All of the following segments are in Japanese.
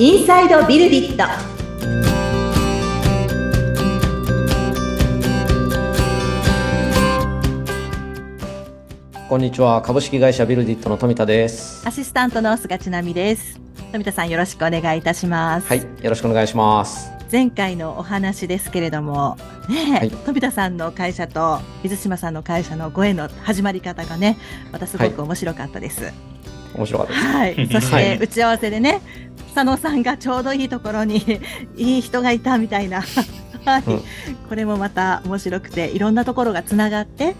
インサイドビルディット。こんにちは。株式会社ビルディットの富田です。アシスタントの菅千奈美です。富田さんよろしくお願いいたします。はい。よろしくお願いします。前回のお話ですけれどもね、はい、富田さんの会社と水島さんの会社のご縁の始まり方がねまたすごく面白かったです、はい、面白かったです。はい。そして打ち合わせでね、佐野さんがちょうどいいところに いい人がいたみたいな。はい、うん、これもまた面白くていろんなところがつながって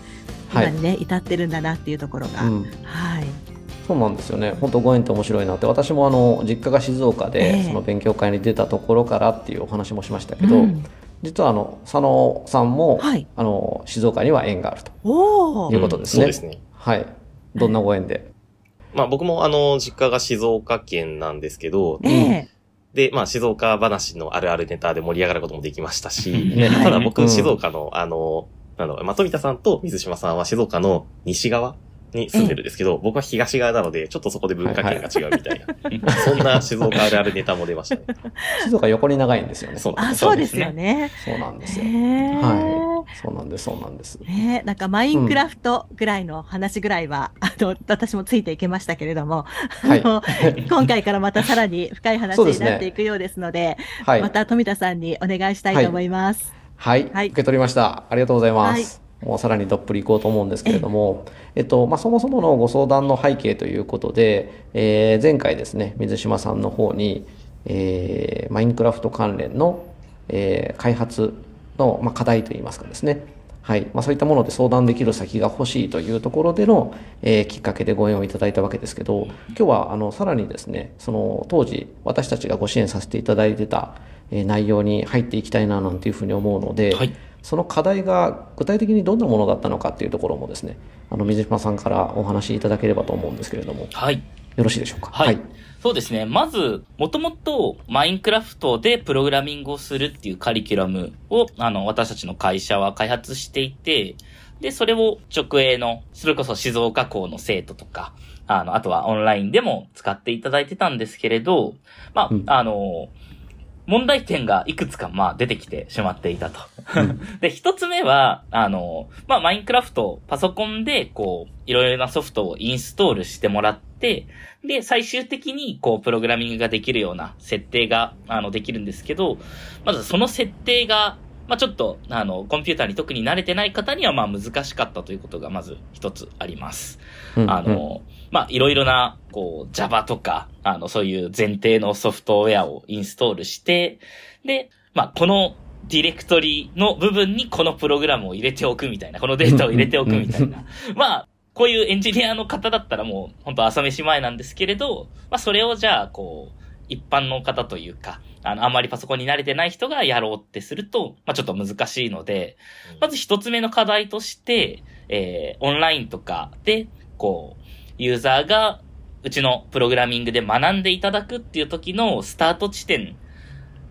今にね、はい、至ってるんだなっていうところが、うん、はい。そうなんですよね。本当ご縁って面白いなって。私もあの実家が静岡で、その勉強会に出たところからっていうお話もしましたけど、うん、実はあの佐野さんも、はい、あの静岡には縁があるということですね。うん、そうですね。はい。どんなご縁で、まあ僕もあの実家が静岡県なんですけど、ええで、まあ、静岡話のあるあるネタで盛り上がることもできましたし、ね、ただ僕、静岡の、あの、あの、まあ、富田さんと水島さんは静岡の西側に住んでるんですけど、僕は東側なので、ちょっとそこで文化圏が違うみたいな。はいはい、そんな静岡あるあるネタも出ましたね。静岡横に長いんですよね。そうなんです。そうですよね。そうなんですよ。はい。そうなんです、そうなんです。ねなんかマインクラフトぐらいの話ぐらいは、うん、あの、私もついていけましたけれども、はい、あの、今回からまたさらに深い話になっていくようですので、でね、はい、また富田さんにお願いしたいと思います。はい、はい、受け取りました。ありがとうございます。もうさらにどっぷりいこうと思うんですけれども、えっとまあ、そもそものご相談の背景ということで、えー、前回ですね水島さんの方に、えー、マインクラフト関連の、えー、開発の、まあ、課題といいますかですね、はいまあ、そういったもので相談できる先が欲しいというところでの、えー、きっかけでご縁をいただいたわけですけど今日はあのさらにですねその当時私たちがご支援させていただいてた、えー、内容に入っていきたいななんていうふうに思うので、はいその課題が具体的にどんなものだったのかっていうところもですね、あの、水島さんからお話しいただければと思うんですけれども。はい。よろしいでしょうか？はい。はい、そうですね。まず、もともと、マインクラフトでプログラミングをするっていうカリキュラムを、あの、私たちの会社は開発していて、で、それを直営の、それこそ静岡校の生徒とか、あの、あとはオンラインでも使っていただいてたんですけれど、まあ、うん、あの、問題点がいくつか、まあ、出てきてしまっていたと。で、一つ目は、あの、まあ、マインクラフト、パソコンで、こう、いろいろなソフトをインストールしてもらって、で、最終的に、こう、プログラミングができるような設定が、あの、できるんですけど、まずその設定が、まあ、ちょっと、あの、コンピューターに特に慣れてない方には、まあ、難しかったということが、まず一つあります。うん、あの、うんまあ、いろいろな、こう、Java とか、あの、そういう前提のソフトウェアをインストールして、で、まあ、このディレクトリの部分にこのプログラムを入れておくみたいな、このデータを入れておくみたいな。まあ、こういうエンジニアの方だったらもう、本当朝飯前なんですけれど、まあ、それをじゃあ、こう、一般の方というか、あの、あんまりパソコンに慣れてない人がやろうってすると、まあ、ちょっと難しいので、まず一つ目の課題として、えー、オンラインとかで、こう、ユーザーがうちのプログラミングで学んでいただくっていう時のスタート地点、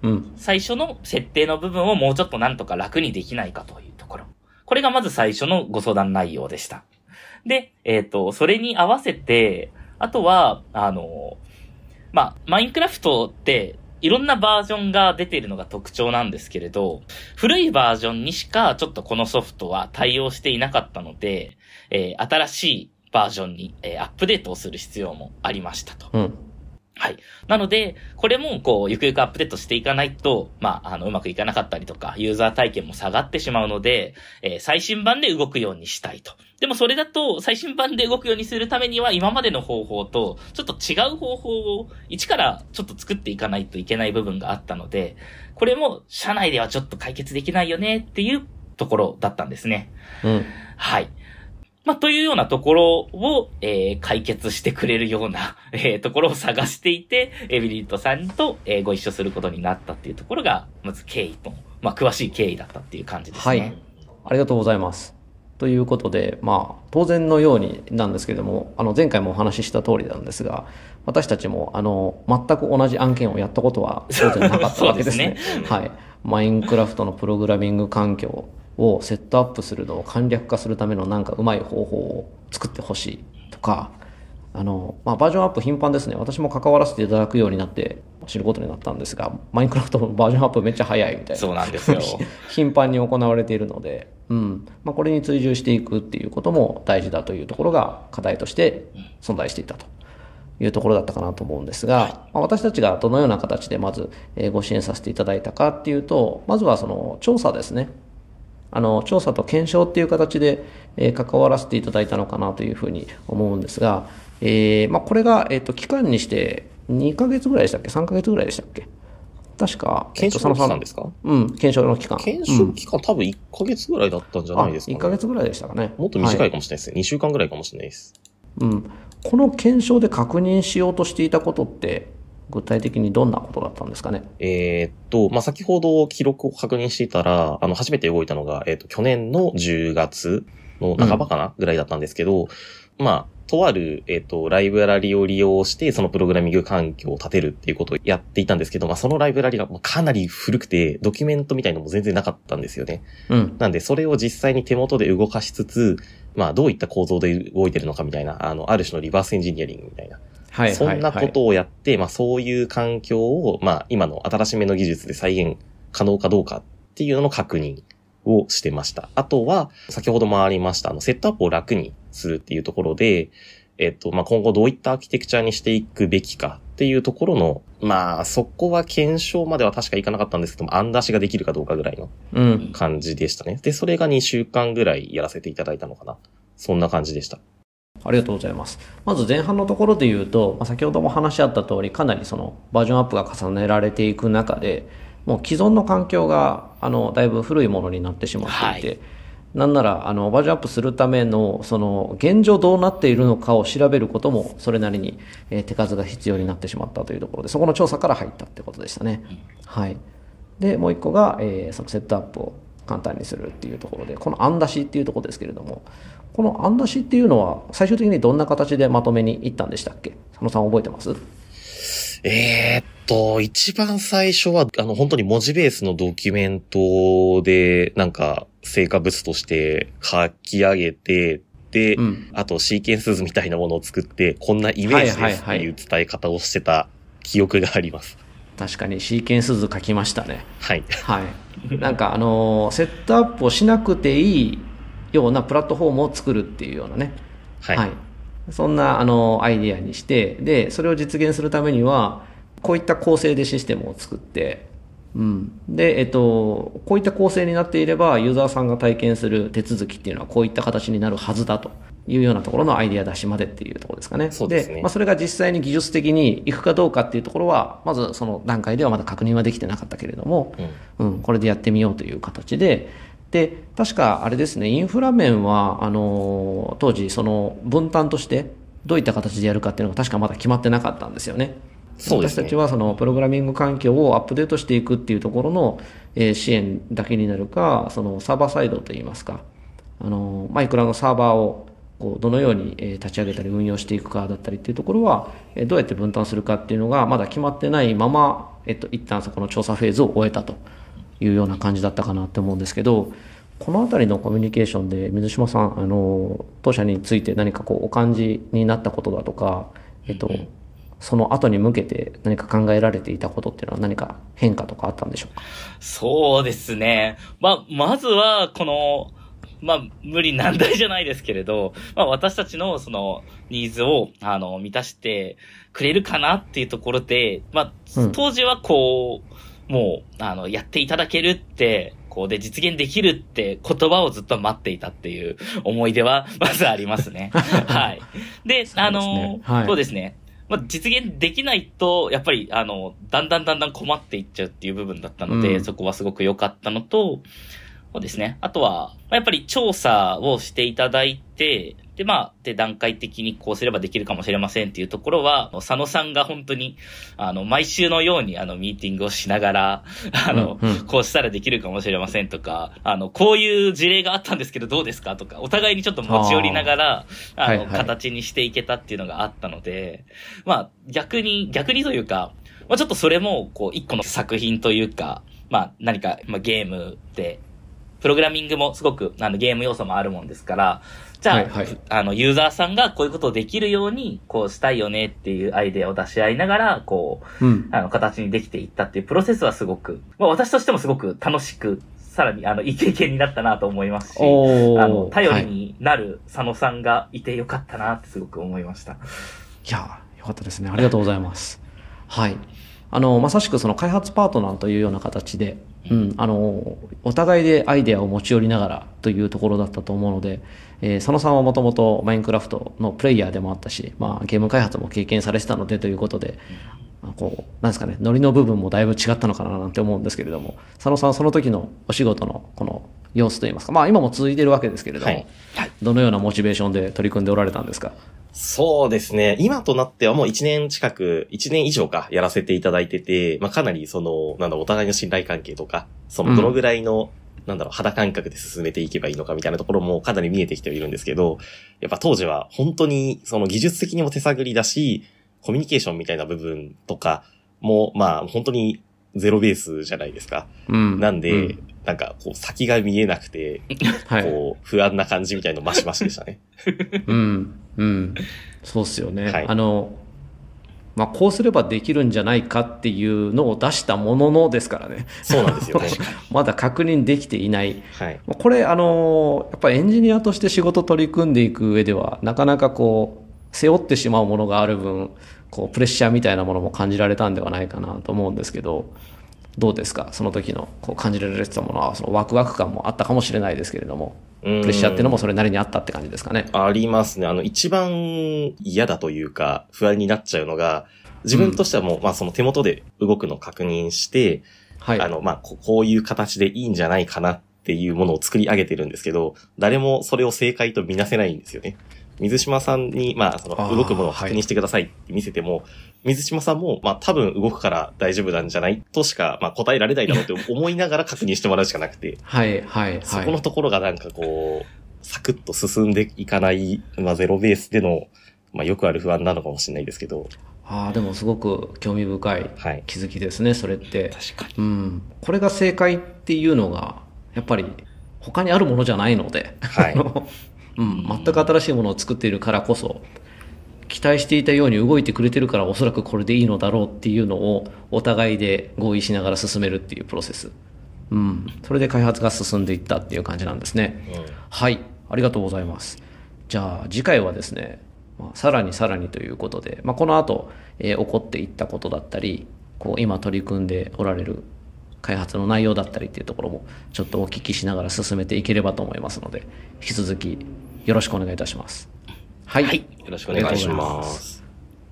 うん、最初の設定の部分をもうちょっとなんとか楽にできないかというところ。これがまず最初のご相談内容でした。で、えっ、ー、と、それに合わせて、あとは、あの、まあ、マインクラフトっていろんなバージョンが出ているのが特徴なんですけれど、古いバージョンにしかちょっとこのソフトは対応していなかったので、えー、新しいバージョンに、えー、アップデートをする必要もありましたと。うん。はい。なので、これも、こう、ゆくゆくアップデートしていかないと、まあ、あの、うまくいかなかったりとか、ユーザー体験も下がってしまうので、えー、最新版で動くようにしたいと。でもそれだと、最新版で動くようにするためには、今までの方法と、ちょっと違う方法を、一からちょっと作っていかないといけない部分があったので、これも、社内ではちょっと解決できないよねっていうところだったんですね。うん。はい。まあ、というようなところを、えー、解決してくれるような、えー、ところを探していて、エビリットさんと、えー、ご一緒することになったっていうところが、まず経緯と、まあ、詳しい経緯だったっていう感じですね。はい。ありがとうございます。ということで、まあ、当然のようになんですけれども、あの、前回もお話しした通りなんですが、私たちも、あの、全く同じ案件をやったことは当然なかったわけですね。すねはい。マインクラフトのプログラミング環境をセットアップするのを簡略化するためのなんかうまい方法を作ってほしいとか、あの、まあ、バージョンアップ頻繁ですね。私も関わらせていただくようになって知ることになったんですが、マインクラフトのバージョンアップめっちゃ早いみたいな。そうなんですよ。頻繁に行われているので、うん。まあ、これに追従していくっていうことも大事だというところが課題として存在していたと。いうところだったかなと思うんですが、はい、まあ、私たちがどのような形でまずご支援させていただいたかっていうと、まずはその調査ですね。あの、調査と検証っていう形で、え関わらせていただいたのかなというふうに思うんですが、えー、まあ、これが、えっ、と、期間にして2ヶ月ぐらいでしたっけ ?3 ヶ月ぐらいでしたっけ？確か、検証の期間ですか？うん、検証の期間。検証期間、うん、多分1ヶ月ぐらいだったんじゃないですか、ね、1ヶ月ぐらいでしたかね。もっと短いかもしれないですね。はい、2週間ぐらいかもしれないです。うん。この検証で確認しようとしていたことって、具体的にどんなことだったんですかね？えー、っと、まあ、先ほど記録を確認していたら、あの、初めて動いたのが、えー、っと、去年の10月の半ばかな、うん、ぐらいだったんですけど、まあ、とある、えっ、と、ライブラリを利用して、そのプログラミング環境を立てるっていうことをやっていたんですけど、まあ、そのライブラリがかなり古くて、ドキュメントみたいのも全然なかったんですよね。うん。なんで、それを実際に手元で動かしつつ、まあ、どういった構造で動いてるのかみたいな、あの、ある種のリバースエンジニアリングみたいな。はい。そんなことをやって、まあ、そういう環境を、まあ、今の新しめの技術で再現可能かどうかっていうのの確認をしてました。あとは、先ほどもありました、あの、セットアップを楽にするっていうところで、えっと、まあ、今後どういったアーキテクチャにしていくべきかっていうところの、まあ、そこは検証までは確かいかなかったんですけども、案出しができるかどうかぐらいの感じでしたね。うん、で、それが2週間ぐらいやらせていただいたのかな。そんな感じでした。ありがとうございます。まず前半のところで言うと、まあ、先ほども話し合った通り、かなりそのバージョンアップが重ねられていく中で、もう既存の環境が、あの、だいぶ古いものになってしまっていて、はいなんならあのバージョンアップするためのその現状どうなっているのかを調べることもそれなりに、え手数が必要になってしまったというところでそこの調査から入ったってことでしたね。はい、でもう一個が、えー、そのセットアップを簡単にするっていうところでこの案出しっていうところですけれどもこの案出しっていうのは最終的にどんな形でまとめにいったんでしたっけ？佐野さん覚えてます？えー、っと、一番最初は、あの、本当に文字ベースのドキュメントで、なんか、成果物として書き上げて、で、うん、あとシーケンス図みたいなものを作って、こんなイメージですっていう伝え方をしてた記憶があります。確かにシーケンス図書きましたね。はい。はい。なんかあのー、セットアップをしなくていいようなプラットフォームを作るっていうようなね。はい。はい、そんなあのアイディアにして、で、それを実現するためには、こういった構成でシステムを作って、うん。で、えっと、こういった構成になっていれば、ユーザーさんが体験する手続きっていうのはこういった形になるはずだというようなところのアイディア出しまでっていうところですかね。そうですね。まあ、それが実際に技術的にいくかどうかっていうところは、まずその段階ではまだ確認はできてなかったけれども、うん、うん、これでやってみようという形で、で、確かあれですね、インフラ面は、あの、当時、その分担として、どういった形でやるかっていうのが確かまだ決まってなかったんですよね。そうですね、私たちはそのプログラミング環境をアップデートしていくっていうところの、えー、支援だけになるか、そのサーバーサイドといいますか、あの、マイクラのサーバーをこうどのように立ち上げたり運用していくかだったりっていうところは、どうやって分担するかっていうのがまだ決まってないまま、えっと、一旦そこの調査フェーズを終えたというような感じだったかなって思うんですけど、この辺りのコミュニケーションで水島さん、あの、当社について何かこうお感じになったことだとか、えっと、その後に向けて何か考えられていたことっていうのは何か変化とかあったんでしょうか？そうですね。まあ、まずは、この、まあ、無理難題じゃないですけれど、まあ、私たちのそのニーズを、あの、満たしてくれるかなっていうところで、まあ、当時はこう、うん、もう、あの、やっていただけるって、こうで実現できるって言葉をずっと待っていたっていう思い出は、まずありますね。はい。で、あの、はい、そうですね。まあ、実現できないと、やっぱり、あの、だんだんだんだん困っていっちゃうっていう部分だったので、うん、そこはすごく良かったのと、そうですね。あとは、やっぱり調査をしていただいて、で、まあ、で、段階的にこうすればできるかもしれませんっていうところは、佐野さんが本当に、あの、毎週のように、あの、ミーティングをしながら、あの、うんうん、こうしたらできるかもしれませんとか、あの、こういう事例があったんですけどどうですかとか、お互いにちょっと持ち寄りながら、あの、はいはい、形にしていけたっていうのがあったので、まあ、逆に、逆にというか、まあ、ちょっとそれも、こう、一個の作品というか、まあ、何か、まあ、ゲームで、プログラミングもすごく、あの、ゲーム要素もあるもんですから、じゃあ、はいはい、あの、ユーザーさんがこういうことをできるように、こうしたいよねっていうアイデアを出し合いながら、こう、うん、あの、形にできていったっていうプロセスはすごく、まあ私としてもすごく楽しく、さらに、あの、いい経験になったなと思いますし、あの、頼りになる佐野さんがいてよかったなってすごく思いました。いや、よかったですね。ありがとうございます。はい。あの、まさしくその開発パートナーというような形で、うん、あの、お互いでアイデアを持ち寄りながらというところだったと思うので、えー、佐野さんはもともとマインクラフトのプレイヤーでもあったし、まあ、ゲーム開発も経験されてたのでということで、まあ、こう、なんですかね、ノリの部分もだいぶ違ったのかななんて思うんですけれども、佐野さんその時のお仕事のこの様子といいますか、まあ今も続いてるわけですけれども、はい。はい、どのようなモチベーションで取り組んでおられたんですか？そうですね。今となってはもう1年近く、1年以上かやらせていただいてて、まあかなりその、なんだ、お互いの信頼関係とか、そのどのぐらいの、うん、なんだろう、肌感覚で進めていけばいいのかみたいなところもかなり見えてきてはいるんですけど、やっぱ当時は本当にその技術的にも手探りだし、コミュニケーションみたいな部分とかも、まあ本当にゼロベースじゃないですか。うん、なんで、うん、なんかこう先が見えなくて、はい、こう不安な感じみたいのマシマシでしたね。うん。うん。そうっすよね。はい、あの、まあ、こうすればできるんじゃないかっていうのを出したもののですからね。そうなんですよね。まだ確認できていない。はい、これ、あの、やっぱエンジニアとして仕事取り組んでいく上では、なかなかこう、背負ってしまうものがある分、こう、プレッシャーみたいなものも感じられたんではないかなと思うんですけど、どうですか？その時のこう感じられてたものは、そのワクワク感もあったかもしれないですけれども。プレッシャーっていうのもそれなりにあったって感じですかね？ありますね。あの、一番嫌だというか、不安になっちゃうのが、自分としてはもう、うん、まあその手元で動くのを確認して、はい。あの、まあこ、こういう形でいいんじゃないかなっていうものを作り上げてるんですけど、誰もそれを正解とみなせないんですよね。水島さんに、まあ、その、動くものを確認してくださいって見せても、はい、水島さんも、まあ、多分動くから大丈夫なんじゃないとしか、まあ、答えられないだろうって思いながら確認してもらうしかなくて。はい、はい、そこのところがなんかこう、サクッと進んでいかない、まあ、ゼロベースでの、まあ、よくある不安なのかもしれないですけど。ああ、でもすごく興味深い気づきですね、はい、それって。確かに。うん。これが正解っていうのが、やっぱり他にあるものじゃないので。はい。うん、全く新しいものを作っているからこそ期待していたように動いてくれてるからおそらくこれでいいのだろうっていうのをお互いで合意しながら進めるっていうプロセス、うん、それで開発が進んでいったっていう感じなんですね、うん、はい。ありがとうございます。じゃあ次回はですね、まあ、さらにさらにということで、まあ、この後、えー、起こっていったことだったりこう今取り組んでおられる開発の内容だったりっていうところもちょっとお聞きしながら進めていければと思いますので引き続きよろしくお願いいたします。はい。はい、よろしくお願いします。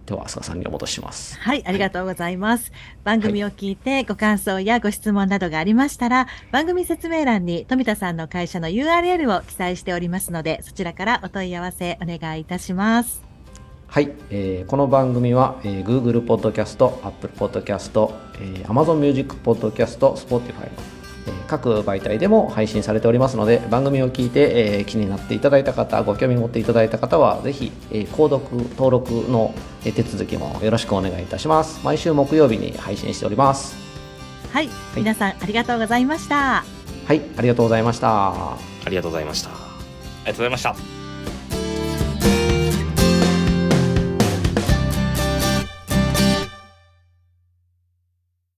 では、浅賀さんにお戻しします。はい、ありがとうございます。番組を聞いてご感想やご質問などがありましたら、番組説明欄に富田さんの会社の URL を記載しておりますので、そちらからお問い合わせお願いいたします。はい、えー、この番組は、えー、Google Podcast、Apple Podcast、えー、Amazon Music Podcast、Spotify の各媒体でも配信されておりますので番組を聞いて、えー、気になっていただいた方ご興味持っていただいた方はぜひ、えー、購読登録の手続きもよろしくお願いいたします。毎週木曜日に配信しております。はい、はい、皆さんありがとうございました。はい。ありがとうございました。ありがとうございました。ありがとうございました